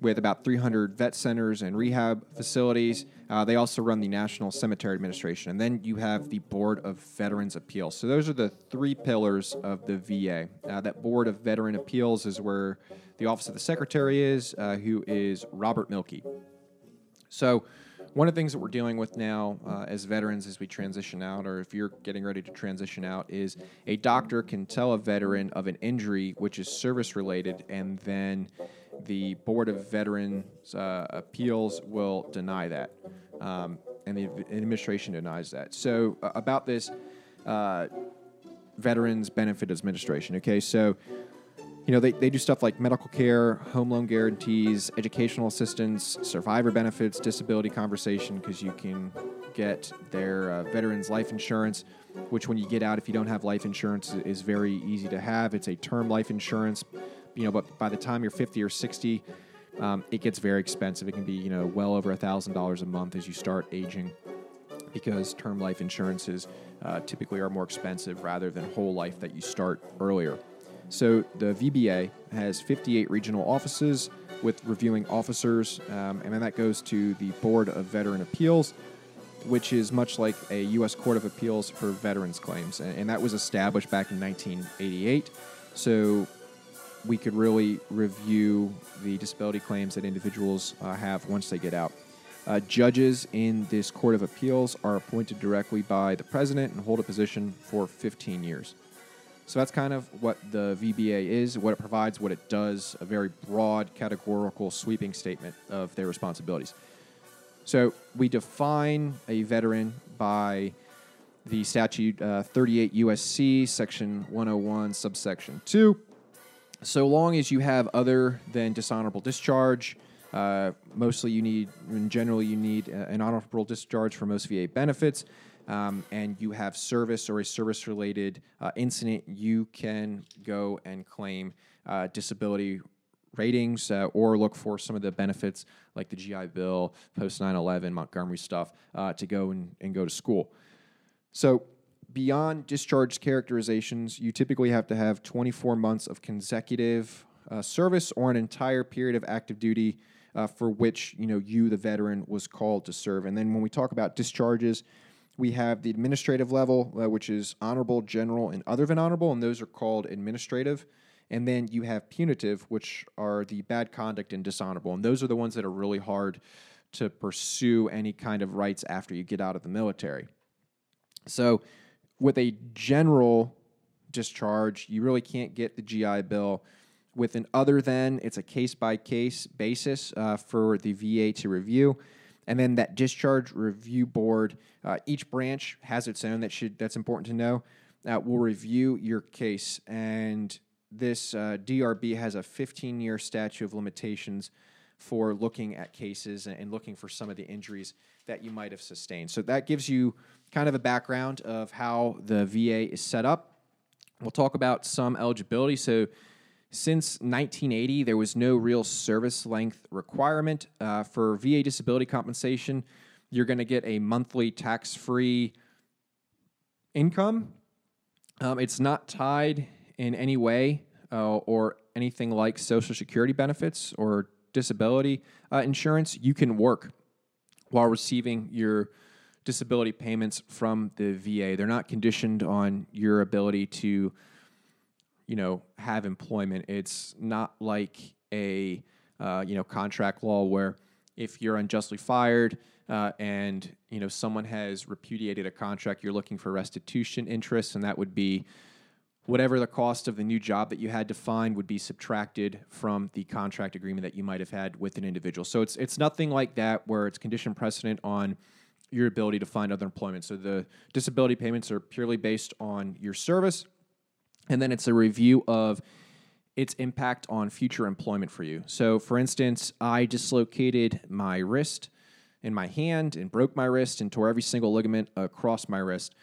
with about 300 vet centers and rehab facilities. Uh, they also run the National Cemetery Administration. And then you have the Board of Veterans Appeals. So those are the three pillars of the VA. Uh, that Board of Veteran Appeals is where the Office of the Secretary is, uh, who is Robert Wilkie. So, one of the things that we're dealing with now uh, as veterans as we transition out, or if you're getting ready to transition out, is a doctor can tell a veteran of an injury which is service related, and then the Board of Veterans uh, Appeals will deny that. Um, and the administration denies that. So, uh, about this uh, Veterans Benefit Administration, okay, so you know, they, they do stuff like medical care, home loan guarantees, educational assistance, survivor benefits, disability conversation, because you can get their uh, veterans life insurance, which when you get out, if you don't have life insurance, is very easy to have. It's a term life insurance, you know, but by the time you're 50 or 60, um, it gets very expensive. It can be, you know, well over $1,000 a month as you start aging because term life insurances uh, typically are more expensive rather than whole life that you start earlier. So the VBA has 58 regional offices with reviewing officers, um, and then that goes to the Board of Veteran Appeals, which is much like a U.S. Court of Appeals for veterans claims, and, and that was established back in 1988. So we could really review the disability claims that individuals uh, have once they get out. Uh, judges in this Court of Appeals are appointed directly by the president and hold a position for 15 years. So that's kind of what the VBA is, what it provides, what it does, a very broad, categorical, sweeping statement of their responsibilities. So we define a veteran by the statute uh, 38 USC, section 101, subsection 2. So long as you have other than dishonorable discharge, uh, mostly you need, in general, you need uh, an honorable discharge for most VA benefits um, and you have service or a service related uh, incident, you can go and claim uh, disability ratings uh, or look for some of the benefits like the GI Bill, post 9 11, Montgomery stuff uh, to go and, and go to school. So, beyond discharge characterizations, you typically have to have 24 months of consecutive uh, service or an entire period of active duty. Uh, for which you know you, the veteran, was called to serve, and then when we talk about discharges, we have the administrative level, uh, which is honorable, general, and other than honorable, and those are called administrative. And then you have punitive, which are the bad conduct and dishonorable. And those are the ones that are really hard to pursue any kind of rights after you get out of the military. So, with a general discharge, you really can't get the GI Bill. With an other than, it's a case by case basis uh, for the VA to review and then that discharge review board. Uh, each branch has its own. That should that's important to know. Uh, will review your case, and this uh, DRB has a 15-year statute of limitations for looking at cases and, and looking for some of the injuries that you might have sustained. So that gives you kind of a background of how the VA is set up. We'll talk about some eligibility. So since 1980, there was no real service length requirement uh, for VA disability compensation. You're going to get a monthly tax free income. Um, it's not tied in any way uh, or anything like Social Security benefits or disability uh, insurance. You can work while receiving your disability payments from the VA. They're not conditioned on your ability to you know have employment. It's not like a uh, you know contract law where if you're unjustly fired uh, and you know someone has repudiated a contract, you're looking for restitution interest, and that would be whatever the cost of the new job that you had to find would be subtracted from the contract agreement that you might have had with an individual. So it's it's nothing like that where it's condition precedent on your ability to find other employment. So the disability payments are purely based on your service and then it's a review of its impact on future employment for you. So, for instance, I dislocated my wrist in my hand and broke my wrist and tore every single ligament across my wrist.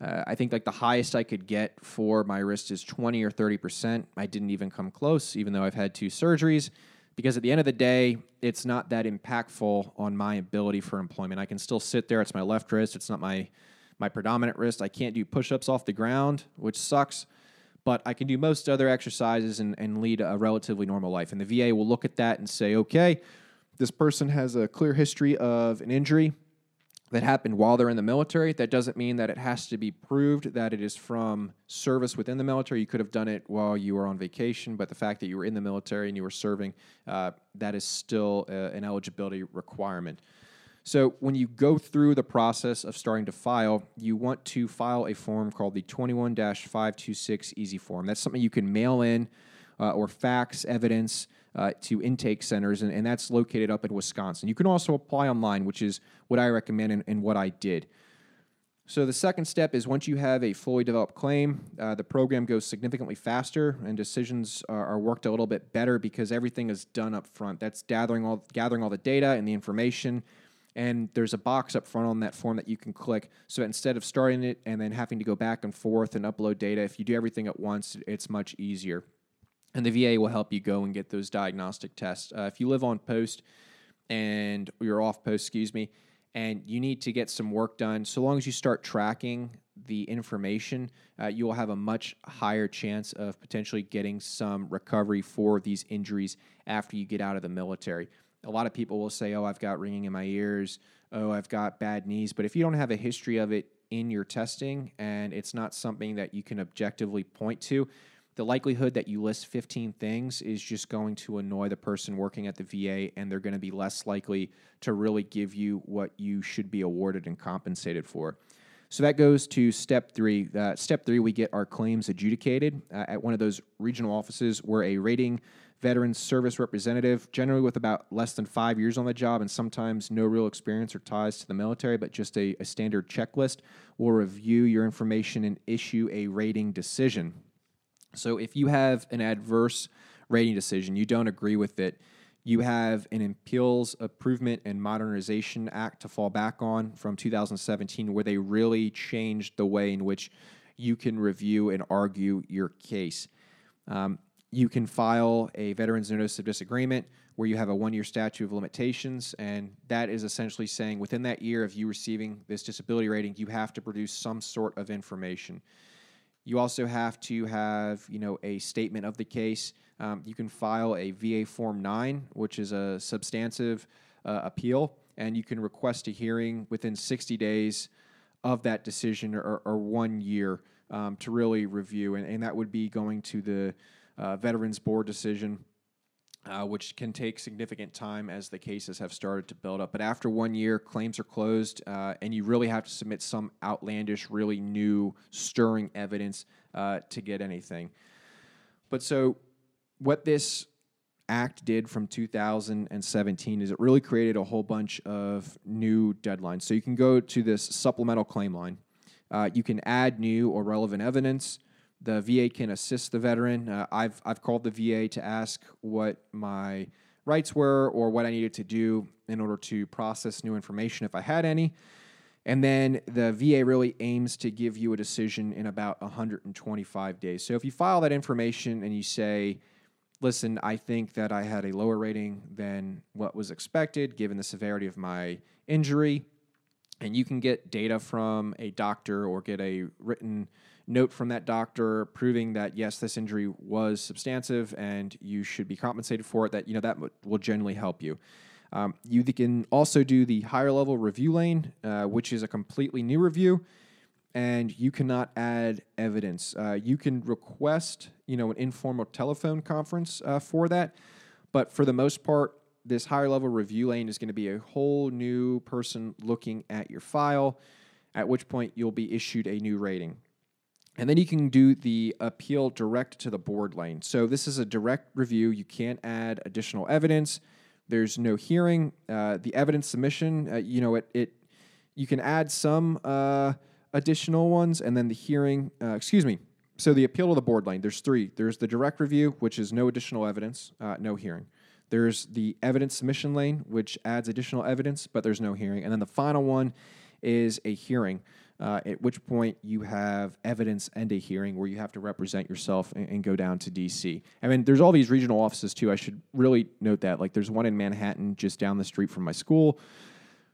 Uh, I think like the highest I could get for my wrist is 20 or 30%. I didn't even come close, even though I've had two surgeries, because at the end of the day, it's not that impactful on my ability for employment. I can still sit there. It's my left wrist. It's not my my predominant wrist. I can't do push-ups off the ground, which sucks but I can do most other exercises and, and lead a relatively normal life. And the VA will look at that and say, okay, this person has a clear history of an injury that happened while they're in the military. That doesn't mean that it has to be proved that it is from service within the military. You could have done it while you were on vacation, but the fact that you were in the military and you were serving, uh, that is still uh, an eligibility requirement. So when you go through the process of starting to file, you want to file a form called the 21 526 Easy Form. That's something you can mail in uh, or fax evidence uh, to intake centers, and, and, that's located up in Wisconsin. You can also apply online, which is what I recommend and, and what I did. So the second step is once you have a fully developed claim, uh, the program goes significantly faster and decisions are, are, worked a little bit better because everything is done up front. That's gathering all gathering all the data and the information and there's a box up front on that form that you can click. So instead of starting it and then having to go back and forth and upload data, if you do everything at once, it's much easier. And the VA will help you go and get those diagnostic tests. Uh, if you live on post and you're off post, excuse me, and you need to get some work done, so long as you start tracking the information, uh, you will have a much higher chance of potentially getting some recovery for these injuries after you get out of the military a lot of people will say, "Oh, I've got ringing in my ears. Oh, I've got bad knees." But if you don't have a history of it in your testing and it's not something that you can objectively point to, the likelihood that you list 15 things is just going to annoy the person working at the VA and they're going to be less likely to really give you what you should be awarded and compensated for. So that goes to step three. Uh, step three, we get our claims adjudicated uh, at one of those regional offices where a rating veteran service representative, generally with about less than five years on the job and sometimes no real experience or ties to the military, but just a, a standard checklist, will review your information and issue a rating decision. So if you have an adverse rating decision, you don't agree with it, you have an Appeals Improvement and Modernization Act to fall back on from 2017, where they really changed the way in which you can review and argue your case. Um, you can file a veteran's notice of disagreement where you have a one year statute of limitations. And that is essentially saying within that year of you receiving this disability rating, you have to produce some sort of information. You also have to have, you know, a statement of the case. Um, you can file a VA Form 9, which is a substantive uh, appeal, and you can request a hearing within 60 days of that decision or, or one year um, to really review. And, and that would be going to the uh, Veterans Board decision, uh, which can take significant time as the cases have started to build up. But after one year, claims are closed, uh, and you really have to submit some outlandish, really new, stirring evidence uh, to get anything. But so, what this act did from 2017 is it really created a whole bunch of new deadlines. So you can go to this supplemental claim line. Uh, you can add new or relevant evidence. The VA can assist the veteran. Uh, I've, I've called the VA to ask what my rights were or what I needed to do in order to process new information if I had any. And then the VA really aims to give you a decision in about 125 days. So if you file that information and you say, listen, I think that I had a lower rating than what was expected given the severity of my injury, and you can get data from a doctor or get a written note from that doctor proving that yes, this injury was substantive and you should be compensated for it. That you know that will generally help you. Um, you can also do the higher level review lane, uh, which is a completely new review, and you cannot add evidence. Uh, you can request, you know, an informal telephone conference uh, for that, but for the most part, this higher level review lane is going to be a whole new person looking at your file. At which point, you'll be issued a new rating. And then you can do the appeal direct to the board lane. So this is a direct review. You can't add additional evidence. There's no hearing. Uh, the evidence submission, uh, you know, it, it you can add some uh, additional ones, and then the hearing. Uh, excuse me. So the appeal to the board lane. There's three. There's the direct review, which is no additional evidence, uh, no hearing. There's the evidence submission lane, which adds additional evidence, but there's no hearing. And then the final one is a hearing uh, at which point you have evidence and a hearing where you have to represent yourself and, and, go down to DC. I mean, there's all these regional offices too. I should really note that. Like, there's one in Manhattan just down the street from my school.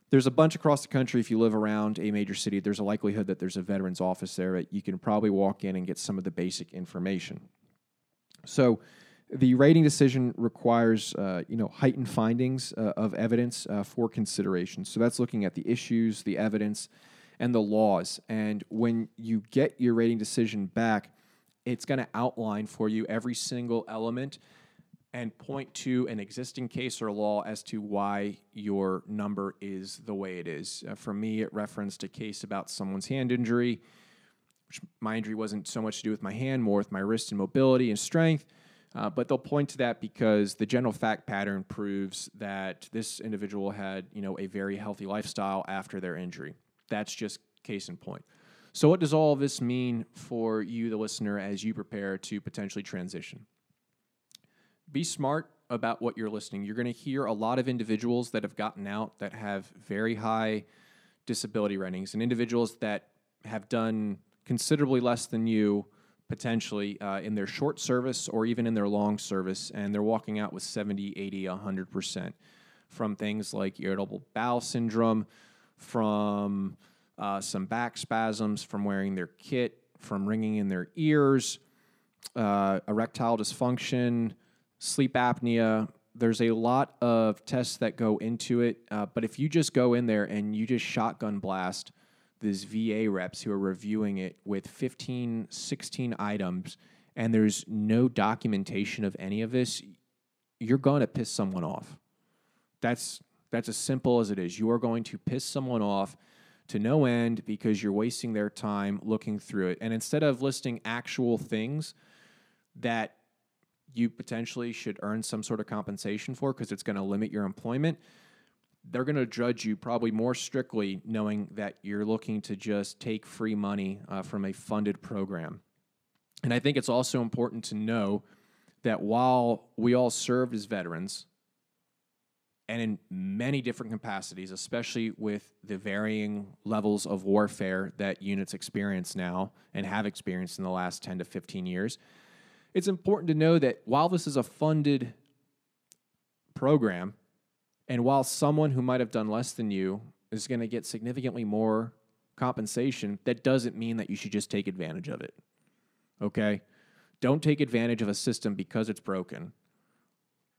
there's a bunch across the country. If you live around a major city, there's a likelihood that there's a veterans office there that you can probably walk in and get some of the basic information. So, the rating decision requires, uh, you know, heightened findings uh, of evidence uh, for consideration. So that's looking at the issues, the evidence, and the laws. And when you get your rating decision back, it's going to outline for you every single element and point to an existing case or law as to why your number is the way it is. Uh, for me, it referenced a case about someone's hand injury, which my injury wasn't so much to do with my hand, more with my wrist and mobility and strength. Uh, but they'll point to that because the general fact pattern proves that this individual had, you know, a very healthy lifestyle after their injury. That's just case in point. So, what does all this mean for you, the listener, as you prepare to potentially transition? Be smart about what you're listening. You're going to hear a lot of individuals that have gotten out that have very high disability ratings and individuals that have done considerably less than you potentially uh, in their short service or even in their long service, and they're walking out with 70, 80, 100% from things like irritable bowel syndrome, from uh, some back spasms, from wearing their kit, from ringing in their ears, uh, erectile dysfunction, sleep apnea. There's a lot of tests that go into it, uh, but if you just go in there and you just shotgun blast these VA reps who are reviewing it with 15, 16 items, and there's no documentation of any of this, you're going to piss someone off. That's that's as simple as it is. You are going to piss someone off to no end because you're wasting their time looking through it. And instead of listing actual things that you potentially should earn some sort of compensation for because it's going to limit your employment, they're going to judge you probably more strictly knowing that you're looking to just take free money uh, from a funded program. And I think it's also important to know that while we all served as veterans, and in many different capacities, especially with the varying levels of warfare that units experience now and have experienced in the last 10 to 15 years, it's important to know that while this is a funded program, and while someone who might have done less than you is going to get significantly more compensation, that doesn't mean that you should just take advantage of it. Okay? Don't take advantage of a system because it's broken.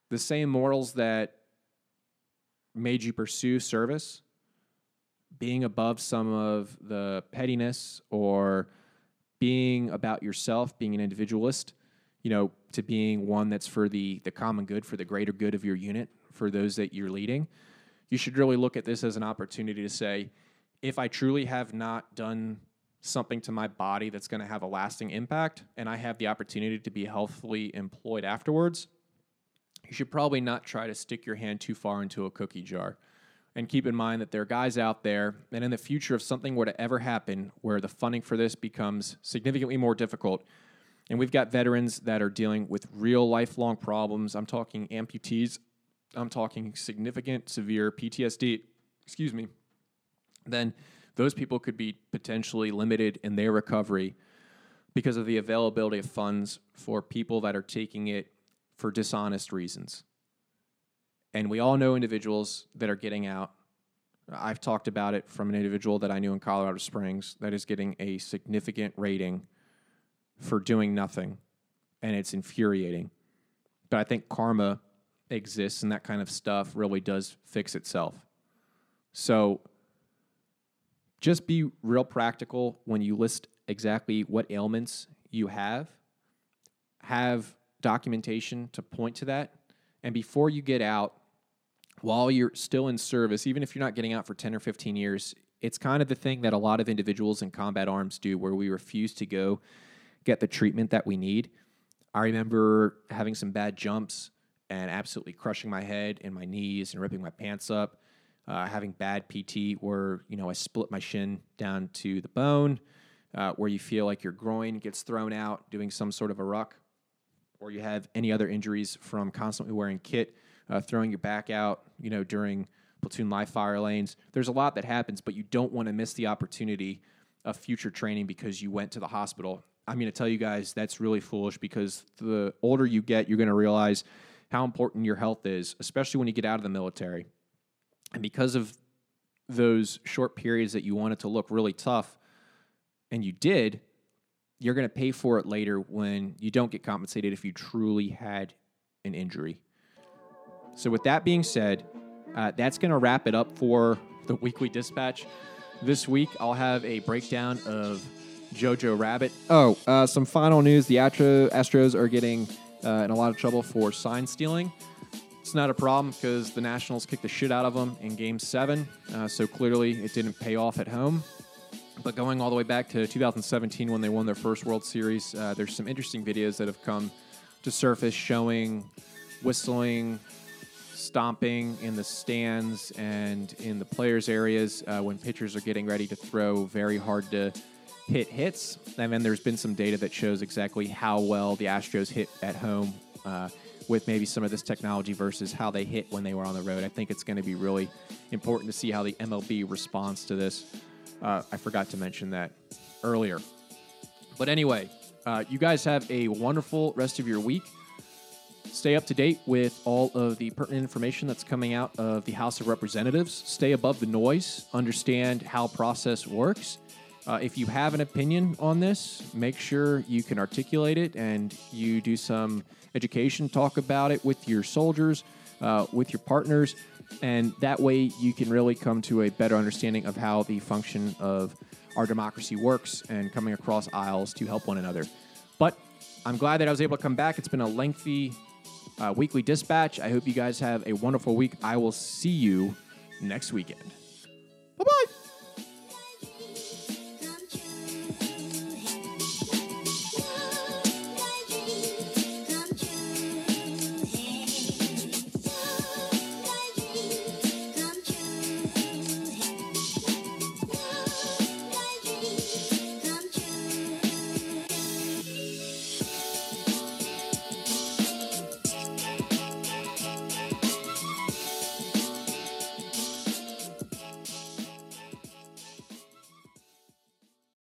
The same morals that made you pursue service, being above some of the pettiness or being about yourself, being an individualist, you know, to being one that's for the the common good, for the greater good of your unit, for those that you're leading. You should really look at this as an opportunity to say, if I truly have not done something to my body that's going to have a lasting impact and I have the opportunity to be healthfully employed afterwards, you should probably not try to stick your hand too far into a cookie jar. And keep in mind that there are guys out there, and in the future, if something were to ever happen where the funding for this becomes significantly more difficult, and we've got veterans that are dealing with real lifelong problems. I'm talking amputees, I'm talking significant, severe PTSD, excuse me, then those people could be potentially limited in their recovery because of the availability of funds for people that are taking it for dishonest reasons. And we all know individuals that are getting out. I've talked about it from an individual that I knew in Colorado Springs that is getting a significant rating for doing nothing, and it's infuriating. But I think karma exists and that kind of stuff really does fix itself. So just be real practical when you list exactly what ailments you have. Have documentation to point to that. And before you get out, while you're still in service, even if you're not getting out for 10 or 15 years, it's kind of the thing that a lot of individuals in combat arms do where we refuse to go get the treatment that we need. I remember having some bad jumps and absolutely crushing my head and my knees and ripping my pants up. Uh, having bad PT where you know I split my shin down to the bone, uh, where you feel like your groin gets thrown out doing some sort of a ruck, or you have any other injuries from constantly wearing kit, uh, throwing your back out, you know during platoon live fire lanes. There's a lot that happens, but you don't want to miss the opportunity of future training because you went to the hospital. I'm going to tell you guys that's really foolish because the older you get, you're going to realize how important your health is, especially when you get out of the military. And because of those short periods that you wanted to look really tough, and you did, you're going to pay for it later when you don't get compensated if you truly had an injury. So, with that being said, uh, that's going to wrap it up for the weekly dispatch. This week, I'll have a breakdown of Jojo Rabbit. Oh, uh, some final news: the Astro- Astros are getting uh, in a lot of trouble for sign stealing. It's not a problem because the Nationals kicked the shit out of them in Game Seven, uh, so clearly it didn't pay off at home. But going all the way back to 2017 when they won their first World Series, uh, there's some interesting videos that have come to surface showing whistling, stomping in the stands and in the players' areas uh, when pitchers are getting ready to throw very hard to hit hits. And then there's been some data that shows exactly how well the Astros hit at home uh, with maybe some of this technology versus how they hit when they were on the road. I think it's going to be really important to see how the MLB responds to this. Uh, I forgot to mention that earlier. But anyway, uh, you guys have a wonderful rest of your week. Stay up to date with all of the pertinent information that's coming out of the House of Representatives. Stay above the noise. Understand how process works. Uh, if you have an opinion on this, make sure you can articulate it and you do some education, talk about it with your soldiers, uh, with your partners, and that way you can really come to a better understanding of how the function of our democracy works and coming across aisles to help one another. But I'm glad that I was able to come back. It's been a lengthy uh, weekly dispatch. I hope you guys have a wonderful week. I will see you next weekend.